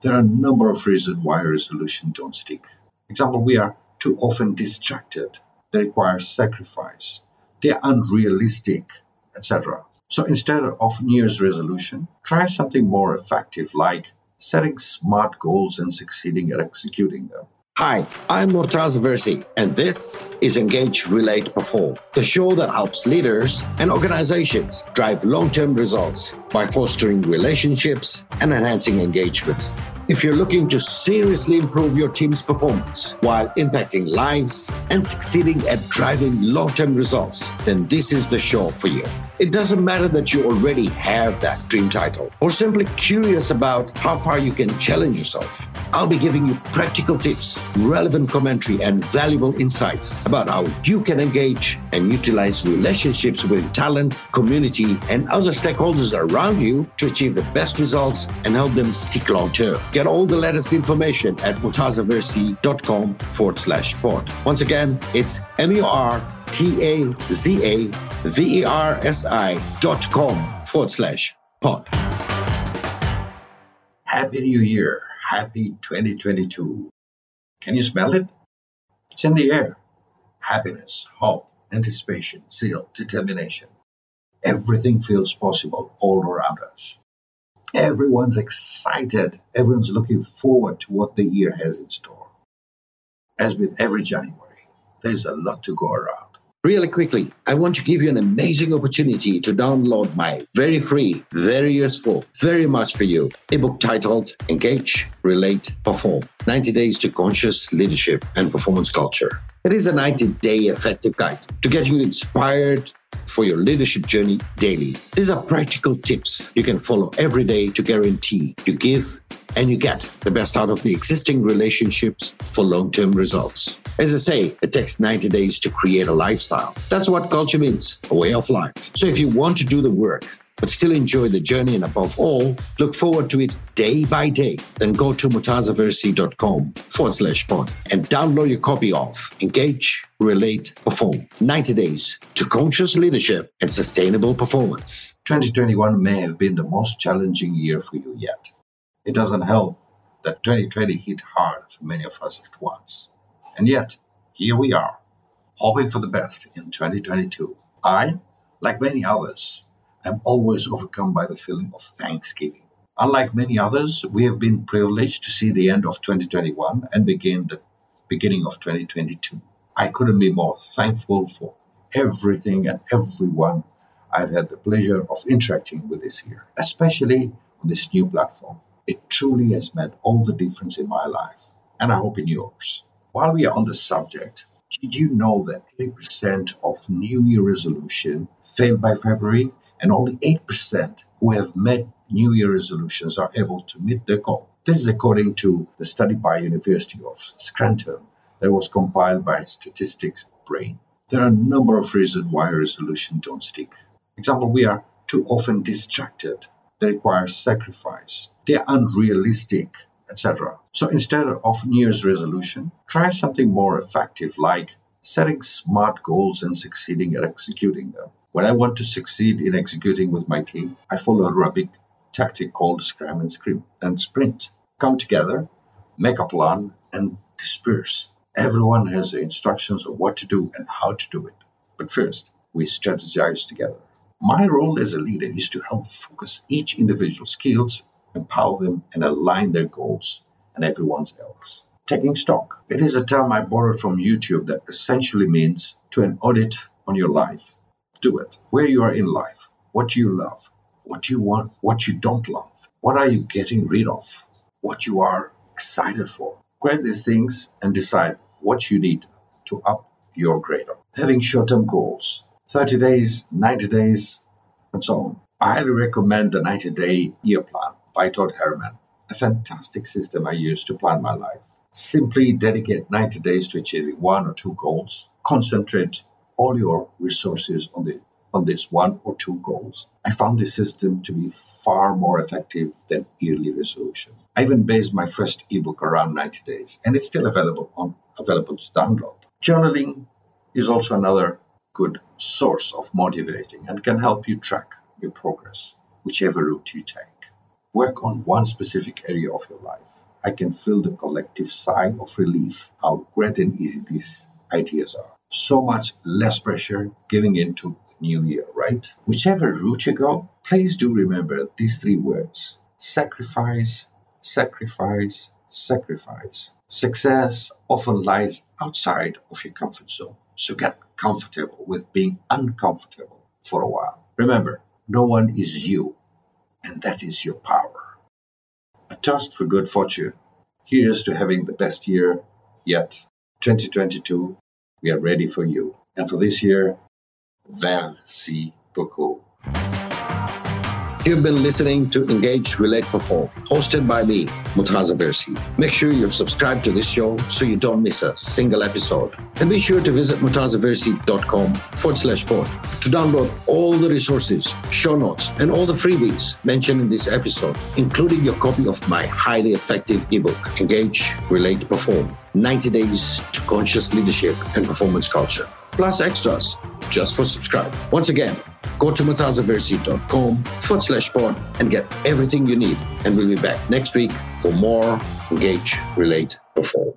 There are a number of reasons why resolution don't stick. Example, we are too often distracted. They require sacrifice. They are unrealistic, etc. So instead of New Year's resolution, try something more effective like setting smart goals and succeeding at executing them. Hi, I'm Murtaza Versi, and this is Engage, Relate, Perform, the show that helps leaders and organizations drive long term results by fostering relationships and enhancing engagement. If you're looking to seriously improve your team's performance while impacting lives and succeeding at driving long term results, then this is the show for you. It doesn't matter that you already have that dream title or simply curious about how far you can challenge yourself. I'll be giving you practical tips, relevant commentary, and valuable insights about how you can engage and utilize relationships with talent, community, and other stakeholders around you to achieve the best results and help them stick long term. Get all the latest information at murtazaversi.com forward slash pod. Once again, it's M U R T A Z A V E R S I dot com forward slash pod. Happy New Year. Happy 2022. Can you smell it? It's in the air. Happiness, hope, anticipation, zeal, determination. Everything feels possible all around us. Everyone's excited. Everyone's looking forward to what the year has in store. As with every January, there's a lot to go around. Really quickly, I want to give you an amazing opportunity to download my very free, very useful, very much for you ebook titled Engage, Relate, Perform 90 Days to Conscious Leadership and Performance Culture. It is a 90 day effective guide to get you inspired for your leadership journey daily. These are practical tips you can follow every day to guarantee you give and you get the best out of the existing relationships for long term results. As I say, it takes 90 days to create a lifestyle. That's what culture means a way of life. So if you want to do the work, but still enjoy the journey and above all, look forward to it day by day, then go to murtazaversi.com forward slash pod and download your copy of Engage, Relate, Perform 90 Days to Conscious Leadership and Sustainable Performance. 2021 may have been the most challenging year for you yet. It doesn't help that 2020 hit hard for many of us at once. And yet, here we are, hoping for the best in 2022. I, like many others, am always overcome by the feeling of thanksgiving. Unlike many others, we have been privileged to see the end of 2021 and begin the beginning of 2022. I couldn't be more thankful for everything and everyone I've had the pleasure of interacting with this year, especially on this new platform. It truly has made all the difference in my life, and I hope in yours. While we are on the subject, did you know that 80% of New Year resolution fail by February and only 8% who have met New Year resolutions are able to meet their goal? This is according to the study by University of Scranton that was compiled by Statistics Brain. There are a number of reasons why resolutions don't stick. Example, we are too often distracted. They require sacrifice they're unrealistic, etc. So instead of New Year's resolution, try something more effective like setting smart goals and succeeding at executing them. When I want to succeed in executing with my team, I follow a Rubik tactic called Scrum and Scrim and Sprint. Come together, make a plan, and disperse. Everyone has the instructions of what to do and how to do it. But first, we strategize together. My role as a leader is to help focus each individual's skills empower them, and align their goals and everyone's else. Taking stock. It is a term I borrowed from YouTube that essentially means to an audit on your life. Do it. Where you are in life, what you love, what you want, what you don't love. What are you getting rid of? What you are excited for. Grade these things and decide what you need to up your grade on. Having short term goals 30 days, 90 days, and so on. I highly recommend the 90 day year plan by Todd Herman, a fantastic system I use to plan my life. Simply dedicate 90 days to achieving one or two goals. Concentrate all your resources on the on this one or two goals. I found this system to be far more effective than yearly resolution. I even based my first ebook around 90 days, and it's still available on available to download. Journaling is also another good source of motivating and can help you track your progress, whichever route you take. Work on one specific area of your life, I can feel the collective sigh of relief how great and easy these ideas are. So much less pressure giving into new year, right? Whichever route you go, please do remember these three words sacrifice, sacrifice, sacrifice. Success often lies outside of your comfort zone. So get comfortable with being uncomfortable for a while. Remember, no one is you, and that is your power. A toast for good fortune. Here's to having the best year yet. 2022, we are ready for you. And for this year, Merci beaucoup. You've been listening to Engage, Relate, Perform, hosted by me, Murtaza Versi. Make sure you've subscribed to this show so you don't miss a single episode. And be sure to visit murtazaversi.com forward slash sport to download all the resources, show notes, and all the freebies mentioned in this episode, including your copy of my highly effective ebook, Engage, Relate, Perform 90 Days to Conscious Leadership and Performance Culture, plus extras just for subscribe. Once again, go to murtazaversi.com forward slash sport and get everything you need. And we'll be back next week for more Engage, Relate, Perform.